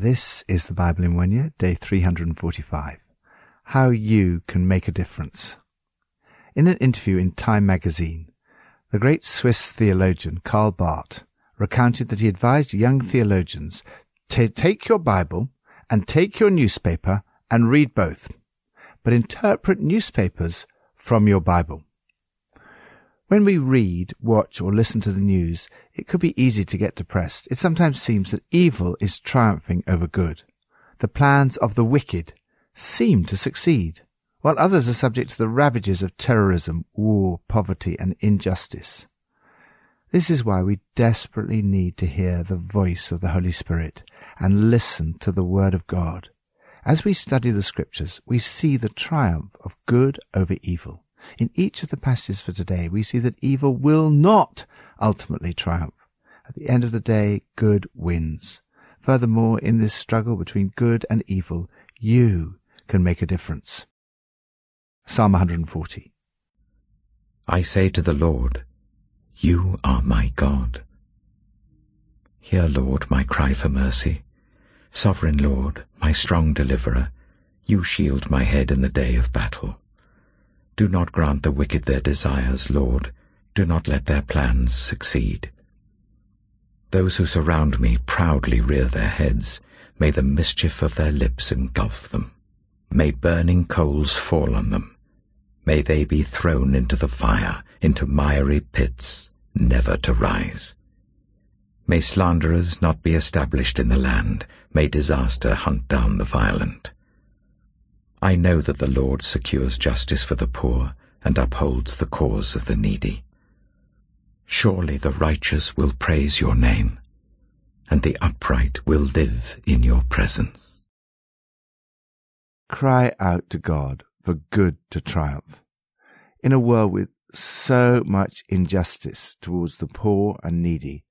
This is the Bible in one year, day 345. How you can make a difference. In an interview in Time magazine, the great Swiss theologian Karl Barth recounted that he advised young theologians to take your Bible and take your newspaper and read both, but interpret newspapers from your Bible. When we read, watch, or listen to the news, it could be easy to get depressed. It sometimes seems that evil is triumphing over good. The plans of the wicked seem to succeed, while others are subject to the ravages of terrorism, war, poverty, and injustice. This is why we desperately need to hear the voice of the Holy Spirit and listen to the Word of God. As we study the Scriptures, we see the triumph of good over evil. In each of the passages for today, we see that evil will not ultimately triumph. At the end of the day, good wins. Furthermore, in this struggle between good and evil, you can make a difference. Psalm 140. I say to the Lord, You are my God. Hear, Lord, my cry for mercy. Sovereign Lord, my strong deliverer, you shield my head in the day of battle. Do not grant the wicked their desires, Lord. Do not let their plans succeed. Those who surround me proudly rear their heads. May the mischief of their lips engulf them. May burning coals fall on them. May they be thrown into the fire, into miry pits, never to rise. May slanderers not be established in the land. May disaster hunt down the violent. I know that the Lord secures justice for the poor and upholds the cause of the needy. Surely the righteous will praise your name, and the upright will live in your presence. Cry out to God for good to triumph. In a world with so much injustice towards the poor and needy,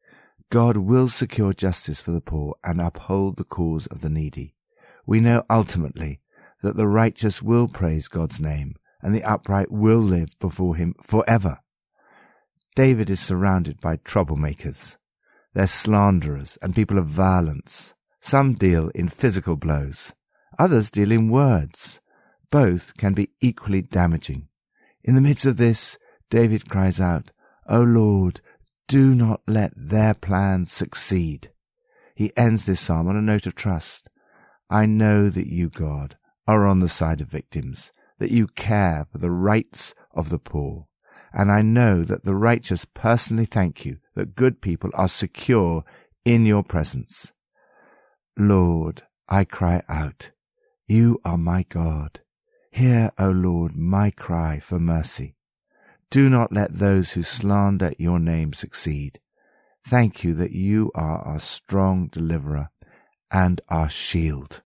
God will secure justice for the poor and uphold the cause of the needy. We know ultimately that the righteous will praise God's name and the upright will live before him forever. David is surrounded by troublemakers. They're slanderers and people of violence. Some deal in physical blows. Others deal in words. Both can be equally damaging. In the midst of this, David cries out, O Lord, do not let their plans succeed. He ends this psalm on a note of trust. I know that you, God, are on the side of victims, that you care for the rights of the poor. And I know that the righteous personally thank you that good people are secure in your presence. Lord, I cry out, you are my God. Hear, O Lord, my cry for mercy. Do not let those who slander your name succeed. Thank you that you are our strong deliverer and our shield.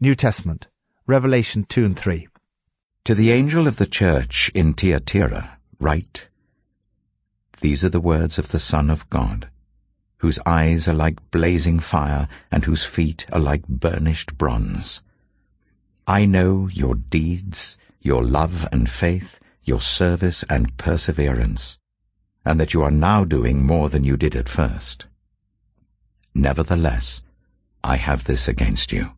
New Testament, Revelation 2 and 3. To the angel of the church in Thyatira, write, These are the words of the Son of God, whose eyes are like blazing fire and whose feet are like burnished bronze. I know your deeds, your love and faith, your service and perseverance, and that you are now doing more than you did at first. Nevertheless, I have this against you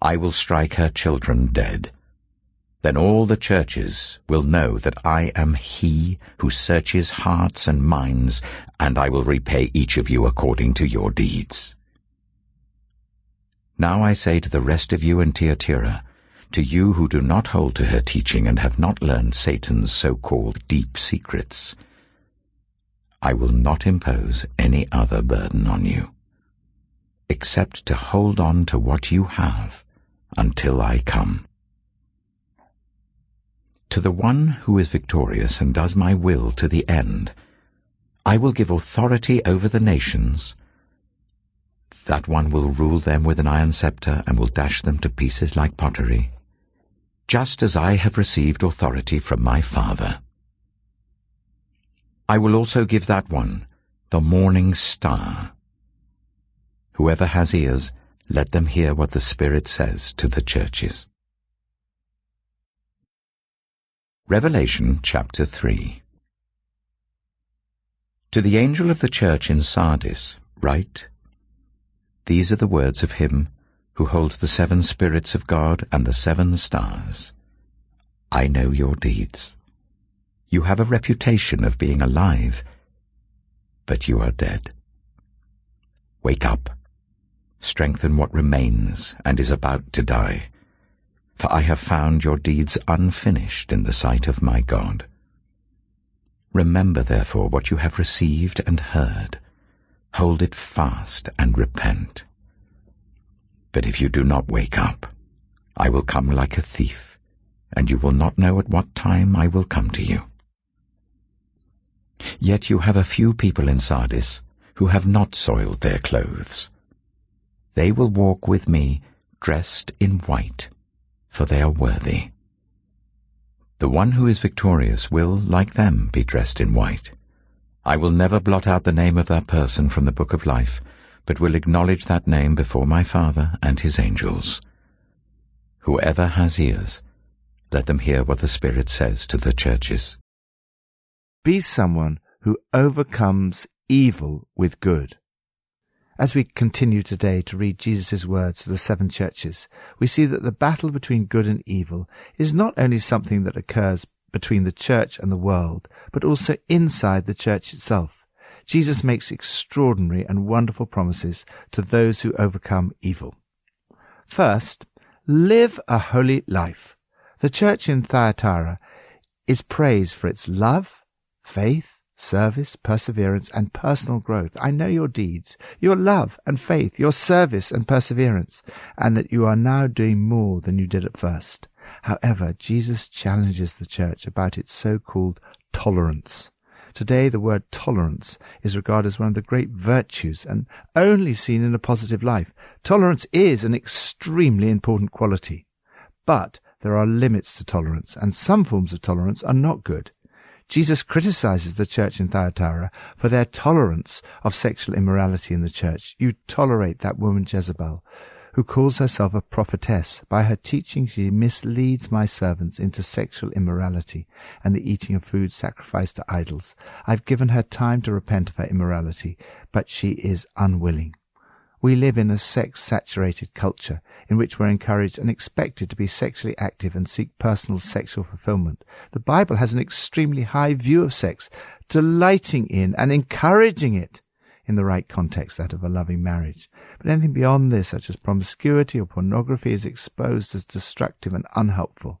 I will strike her children dead. Then all the churches will know that I am he who searches hearts and minds, and I will repay each of you according to your deeds. Now I say to the rest of you in Thyatira, to you who do not hold to her teaching and have not learned Satan's so-called deep secrets, I will not impose any other burden on you, except to hold on to what you have until I come. To the one who is victorious and does my will to the end, I will give authority over the nations. That one will rule them with an iron scepter and will dash them to pieces like pottery, just as I have received authority from my Father. I will also give that one the morning star. Whoever has ears, let them hear what the Spirit says to the churches. Revelation chapter 3 To the angel of the church in Sardis write, These are the words of him who holds the seven spirits of God and the seven stars. I know your deeds. You have a reputation of being alive, but you are dead. Wake up, strengthen what remains and is about to die for I have found your deeds unfinished in the sight of my God. Remember therefore what you have received and heard. Hold it fast and repent. But if you do not wake up, I will come like a thief, and you will not know at what time I will come to you. Yet you have a few people in Sardis who have not soiled their clothes. They will walk with me dressed in white for they are worthy. The one who is victorious will, like them, be dressed in white. I will never blot out the name of that person from the book of life, but will acknowledge that name before my Father and his angels. Whoever has ears, let them hear what the Spirit says to the churches. Be someone who overcomes evil with good. As we continue today to read Jesus' words to the seven churches, we see that the battle between good and evil is not only something that occurs between the church and the world, but also inside the church itself. Jesus makes extraordinary and wonderful promises to those who overcome evil. First, live a holy life. The church in Thyatira is praised for its love, faith, service, perseverance, and personal growth. I know your deeds, your love and faith, your service and perseverance, and that you are now doing more than you did at first. However, Jesus challenges the church about its so-called tolerance. Today, the word tolerance is regarded as one of the great virtues and only seen in a positive life. Tolerance is an extremely important quality. But there are limits to tolerance, and some forms of tolerance are not good. Jesus criticizes the church in Thyatira for their tolerance of sexual immorality in the church. You tolerate that woman Jezebel, who calls herself a prophetess. By her teaching, she misleads my servants into sexual immorality and the eating of food sacrificed to idols. I've given her time to repent of her immorality, but she is unwilling. We live in a sex saturated culture in which we're encouraged and expected to be sexually active and seek personal sexual fulfillment. The Bible has an extremely high view of sex, delighting in and encouraging it in the right context, that of a loving marriage. But anything beyond this, such as promiscuity or pornography, is exposed as destructive and unhelpful.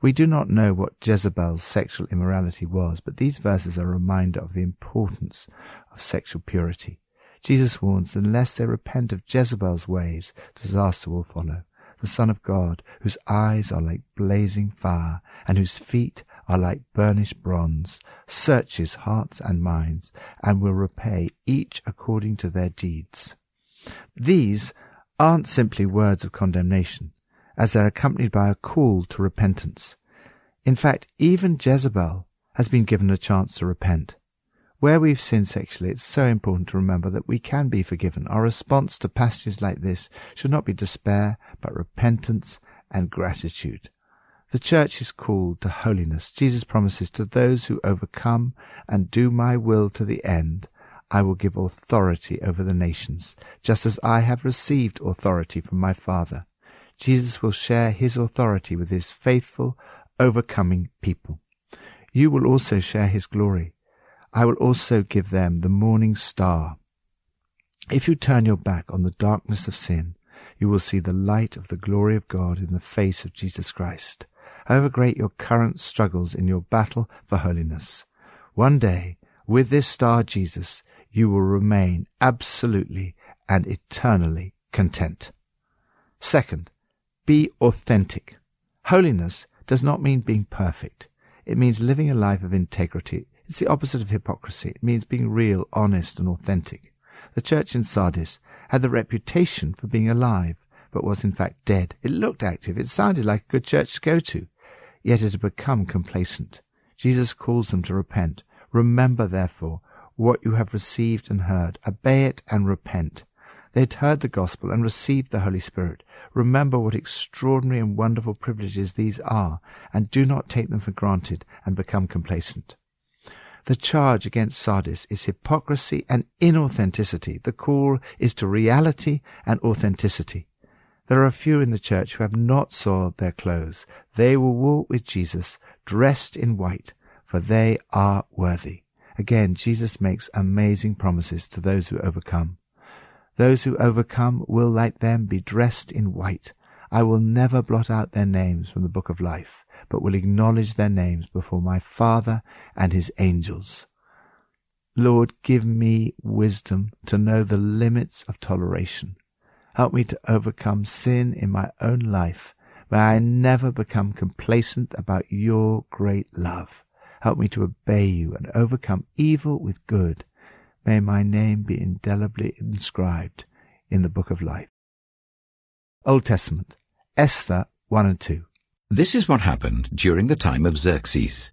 We do not know what Jezebel's sexual immorality was, but these verses are a reminder of the importance of sexual purity. Jesus warns that unless they repent of Jezebel's ways, disaster will follow. The Son of God, whose eyes are like blazing fire, and whose feet are like burnished bronze, searches hearts and minds, and will repay each according to their deeds. These aren't simply words of condemnation, as they're accompanied by a call to repentance. In fact, even Jezebel has been given a chance to repent. Where we've sinned sexually, it's so important to remember that we can be forgiven. Our response to passages like this should not be despair, but repentance and gratitude. The church is called to holiness. Jesus promises to those who overcome and do my will to the end, I will give authority over the nations, just as I have received authority from my Father. Jesus will share his authority with his faithful, overcoming people. You will also share his glory. I will also give them the morning star. If you turn your back on the darkness of sin, you will see the light of the glory of God in the face of Jesus Christ. However great your current struggles in your battle for holiness, one day, with this star Jesus, you will remain absolutely and eternally content. Second, be authentic. Holiness does not mean being perfect. It means living a life of integrity it's the opposite of hypocrisy. It means being real, honest, and authentic. The church in Sardis had the reputation for being alive, but was in fact dead. It looked active. It sounded like a good church to go to. Yet it had become complacent. Jesus calls them to repent. Remember, therefore, what you have received and heard. Obey it and repent. They had heard the gospel and received the Holy Spirit. Remember what extraordinary and wonderful privileges these are, and do not take them for granted and become complacent. The charge against Sardis is hypocrisy and inauthenticity. The call is to reality and authenticity. There are a few in the church who have not soiled their clothes. They will walk with Jesus dressed in white, for they are worthy. Again, Jesus makes amazing promises to those who overcome. Those who overcome will, like them, be dressed in white. I will never blot out their names from the book of life, but will acknowledge their names before my Father and his angels. Lord, give me wisdom to know the limits of toleration. Help me to overcome sin in my own life. May I never become complacent about your great love. Help me to obey you and overcome evil with good May my name be indelibly inscribed in the book of life. Old Testament, Esther 1 and 2. This is what happened during the time of Xerxes.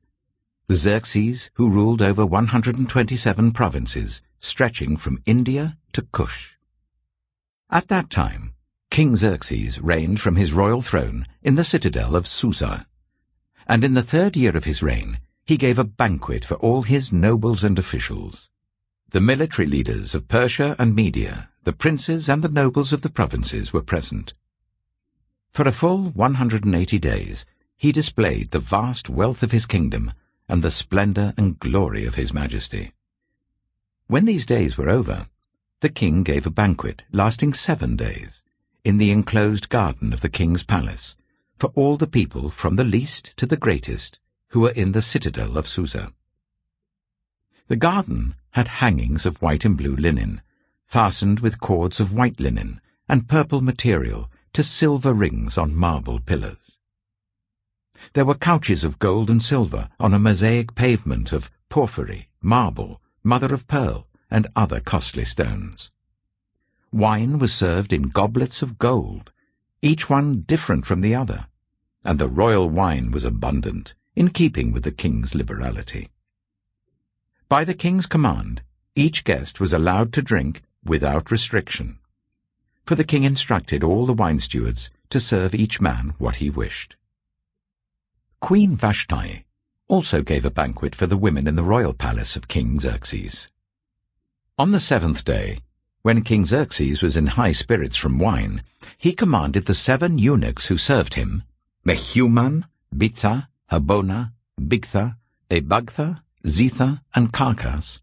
The Xerxes who ruled over 127 provinces stretching from India to Cush. At that time, King Xerxes reigned from his royal throne in the citadel of Susa. And in the third year of his reign, he gave a banquet for all his nobles and officials. The military leaders of Persia and Media, the princes and the nobles of the provinces were present. For a full 180 days he displayed the vast wealth of his kingdom and the splendor and glory of his majesty. When these days were over, the king gave a banquet lasting seven days in the enclosed garden of the king's palace for all the people from the least to the greatest who were in the citadel of Susa. The garden had hangings of white and blue linen, fastened with cords of white linen and purple material to silver rings on marble pillars. There were couches of gold and silver on a mosaic pavement of porphyry, marble, mother of pearl, and other costly stones. Wine was served in goblets of gold, each one different from the other, and the royal wine was abundant, in keeping with the king's liberality. By the king's command, each guest was allowed to drink without restriction. For the king instructed all the wine stewards to serve each man what he wished. Queen Vashti also gave a banquet for the women in the royal palace of King Xerxes. On the seventh day, when King Xerxes was in high spirits from wine, he commanded the seven eunuchs who served him, Mehuman, Biztha, Harbona, Bigtha, Abagtha, Zethar, and Carkas,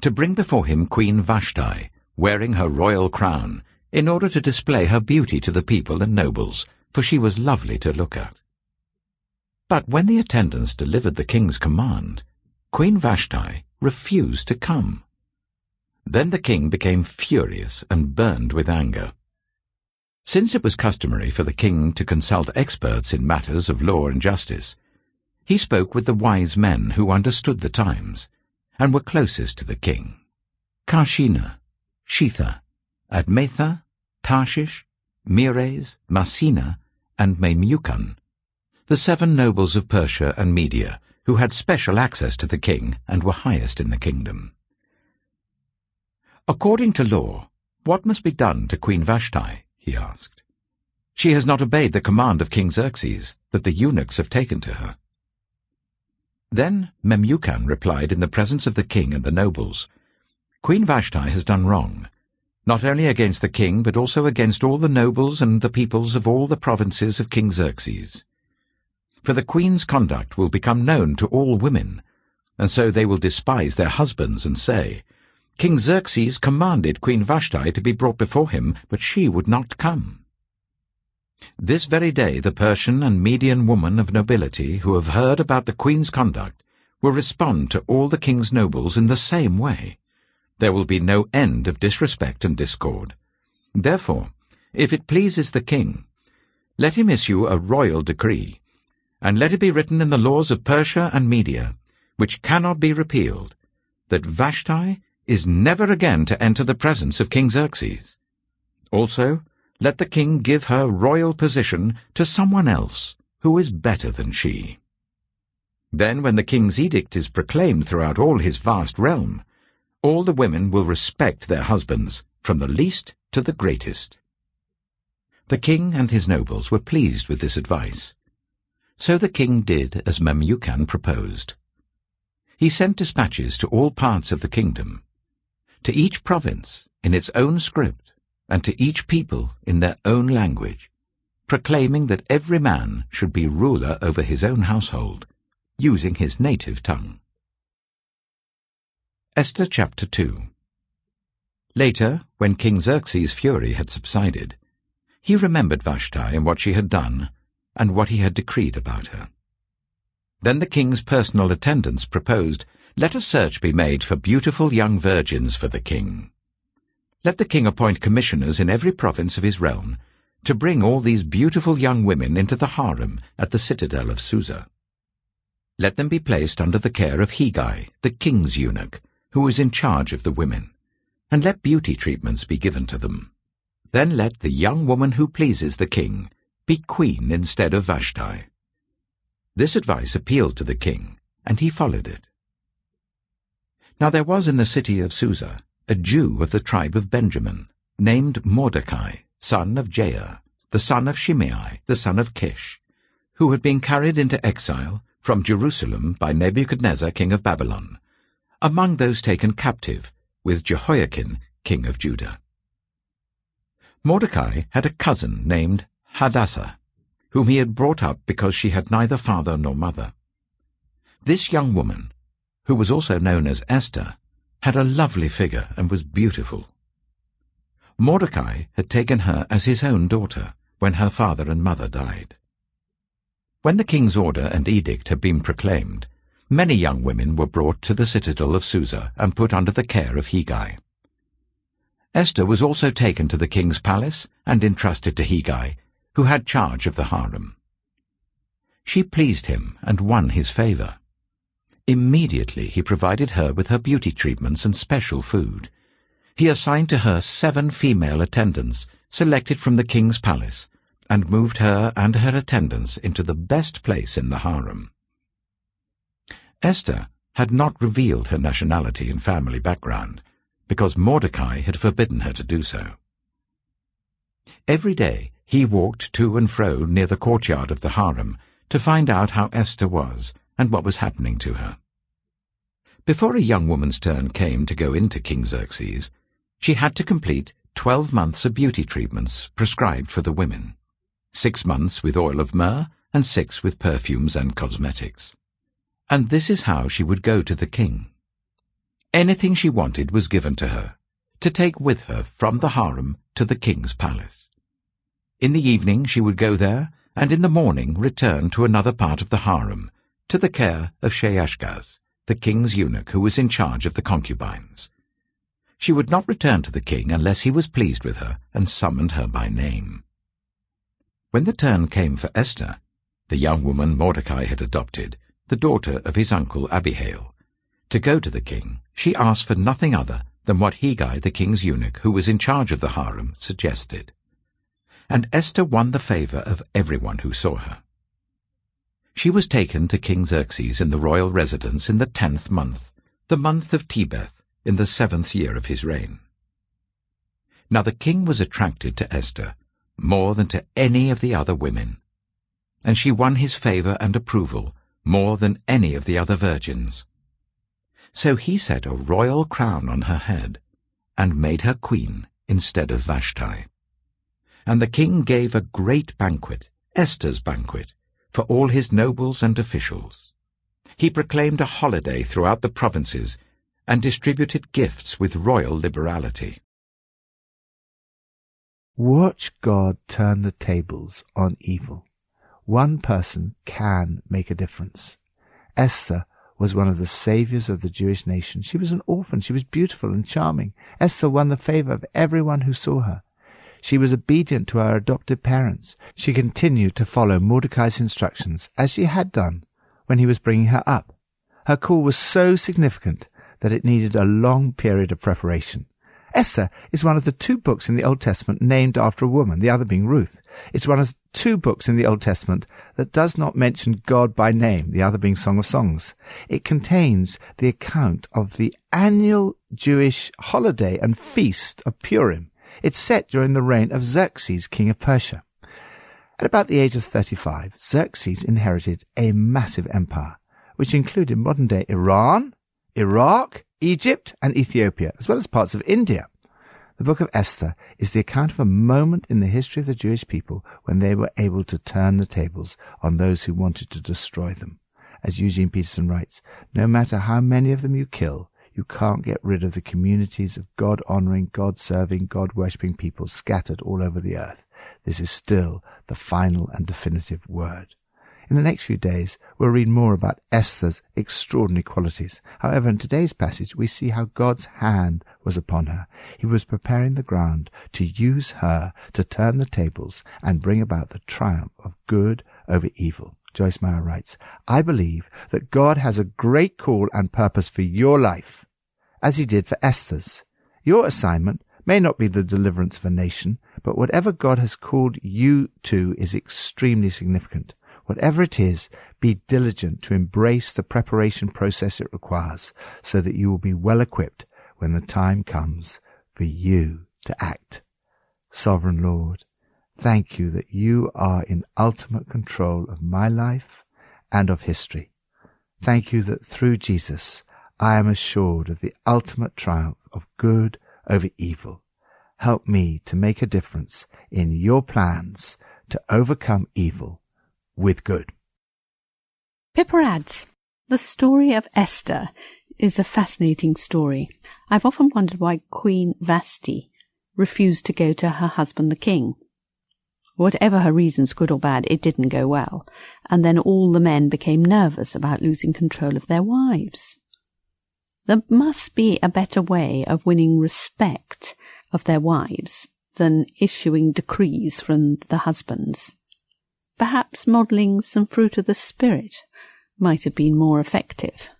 to bring before him Queen Vashti, wearing her royal crown, in order to display her beauty to the people and nobles, for she was lovely to look at. But when the attendants delivered the king's command, Queen Vashti refused to come. Then the king became furious and burned with anger. Since it was customary for the king to consult experts in matters of law and justice, he spoke with the wise men who understood the times, and were closest to the king. Carshena, Shethar, Admatha, Tarshish, Meres, Marsena, and Memucan, the seven nobles of Persia and Media, who had special access to the king and were highest in the kingdom. According to law, what must be done to Queen Vashti? he asked. She has not obeyed the command of King Xerxes that the eunuchs have taken to her. Then Memucan replied in the presence of the king and the nobles, Queen Vashti has done wrong, not only against the king, but also against all the nobles and the peoples of all the provinces of King Xerxes. For the queen's conduct will become known to all women, and so they will despise their husbands and say, King Xerxes commanded Queen Vashti to be brought before him, but she would not come. This very day the Persian and Median woman of nobility who have heard about the Queen's conduct will respond to all the King's nobles in the same way. There will be no end of disrespect and discord. Therefore, if it pleases the King, let him issue a royal decree, and let it be written in the laws of Persia and Media, which cannot be repealed, that Vashti is never again to enter the presence of King Xerxes, Also, let the king give her royal position to someone else who is better than she. Then, when the king's edict is proclaimed throughout all his vast realm, all the women will respect their husbands, from the least to the greatest. The king and his nobles were pleased with this advice. So the king did as Memucan proposed. He sent dispatches to all parts of the kingdom, to each province in its own script, and to each people in their own language, proclaiming that every man should be ruler over his own household, using his native tongue. Esther chapter 2 Later, when King Xerxes' fury had subsided, he remembered Vashti and what she had done, and what he had decreed about her. Then the king's personal attendants proposed, Let a search be made for beautiful young virgins for the king. Let the king appoint commissioners in every province of his realm to bring all these beautiful young women into the harem at the citadel of Susa. Let them be placed under the care of Hegai, the king's eunuch, who is in charge of the women, and let beauty treatments be given to them. Then let the young woman who pleases the king be queen instead of Vashti. This advice appealed to the king, and he followed it. Now there was in the city of Susa a Jew of the tribe of Benjamin, named Mordecai, son of Jair, the son of Shimei, the son of Kish, who had been carried into exile from Jerusalem by Nebuchadnezzar king of Babylon, among those taken captive with Jehoiachin king of Judah. Mordecai had a cousin named Hadassah, whom he had brought up because she had neither father nor mother. This young woman, who was also known as Esther, had a lovely figure and was beautiful. Mordecai had taken her as his own daughter when her father and mother died. When the king's order and edict had been proclaimed, many young women were brought to the citadel of Susa and put under the care of Hegai. Esther was also taken to the king's palace and entrusted to Hegai, who had charge of the harem. She pleased him and won his favour. Immediately he provided her with her beauty treatments and special food. He assigned to her seven female attendants, selected from the king's palace, and moved her and her attendants into the best place in the harem. Esther had not revealed her nationality and family background, because Mordecai had forbidden her to do so. Every day he walked to and fro near the courtyard of the harem to find out how Esther was and what was happening to her. Before a young woman's turn came to go into King Xerxes, she had to complete twelve months of beauty treatments prescribed for the women, six months with oil of myrrh and six with perfumes and cosmetics. And this is how she would go to the king. Anything she wanted was given to her, to take with her from the harem to the king's palace. In the evening she would go there, and in the morning return to another part of the harem, to the care of Shaashgaz, the king's eunuch who was in charge of the concubines. She would not return to the king unless he was pleased with her and summoned her by name. When the turn came for Esther, the young woman Mordecai had adopted, the daughter of his uncle Abihail, to go to the king, she asked for nothing other than what Hegai, the king's eunuch, who was in charge of the harem, suggested. And Esther won the favour of everyone who saw her. She was taken to King Xerxes in the royal residence in the tenth month, the month of Tebeth, in the seventh year of his reign. Now the king was attracted to Esther more than to any of the other women, and she won his favour and approval more than any of the other virgins. So he set a royal crown on her head, and made her queen instead of Vashti. And the king gave a great banquet, Esther's banquet, for all his nobles and officials. He proclaimed a holiday throughout the provinces and distributed gifts with royal liberality. Watch God turn the tables on evil. One person can make a difference. Esther was one of the saviors of the Jewish nation. She was an orphan. She was beautiful and charming. Esther won the favor of everyone who saw her. She was obedient to her adopted parents. She continued to follow Mordecai's instructions as she had done when he was bringing her up. Her call was so significant that it needed a long period of preparation. Esther is one of the two books in the Old Testament named after a woman, the other being Ruth. It's one of two books in the Old Testament that does not mention God by name, the other being Song of Songs. It contains the account of the annual Jewish holiday and feast of Purim. It's set during the reign of Xerxes, king of Persia. At about the age of 35, Xerxes inherited a massive empire, which included modern day Iran, Iraq, Egypt, and Ethiopia, as well as parts of India. The book of Esther is the account of a moment in the history of the Jewish people when they were able to turn the tables on those who wanted to destroy them. As Eugene Peterson writes, no matter how many of them you kill, you can't get rid of the communities of God honoring, God serving, God worshipping people scattered all over the earth. This is still the final and definitive word. In the next few days, we'll read more about Esther's extraordinary qualities. However, in today's passage, we see how God's hand was upon her. He was preparing the ground to use her to turn the tables and bring about the triumph of good over evil. Joyce Meyer writes, I believe that God has a great call and purpose for your life, as he did for Esther's. Your assignment may not be the deliverance of a nation, but whatever God has called you to is extremely significant. Whatever it is, be diligent to embrace the preparation process it requires so that you will be well equipped when the time comes for you to act. Sovereign Lord, thank you that you are in ultimate control of my life and of history. Thank you that through Jesus I am assured of the ultimate triumph of good over evil. Help me to make a difference in your plans to overcome evil with good. Pippa adds, The story of Esther is a fascinating story. I've often wondered why Queen Vashti refused to go to her husband the king. Whatever her reasons, good or bad, it didn't go well, and then all the men became nervous about losing control of their wives. There must be a better way of winning respect of their wives than issuing decrees from the husbands. Perhaps modelling some fruit of the Spirit might have been more effective.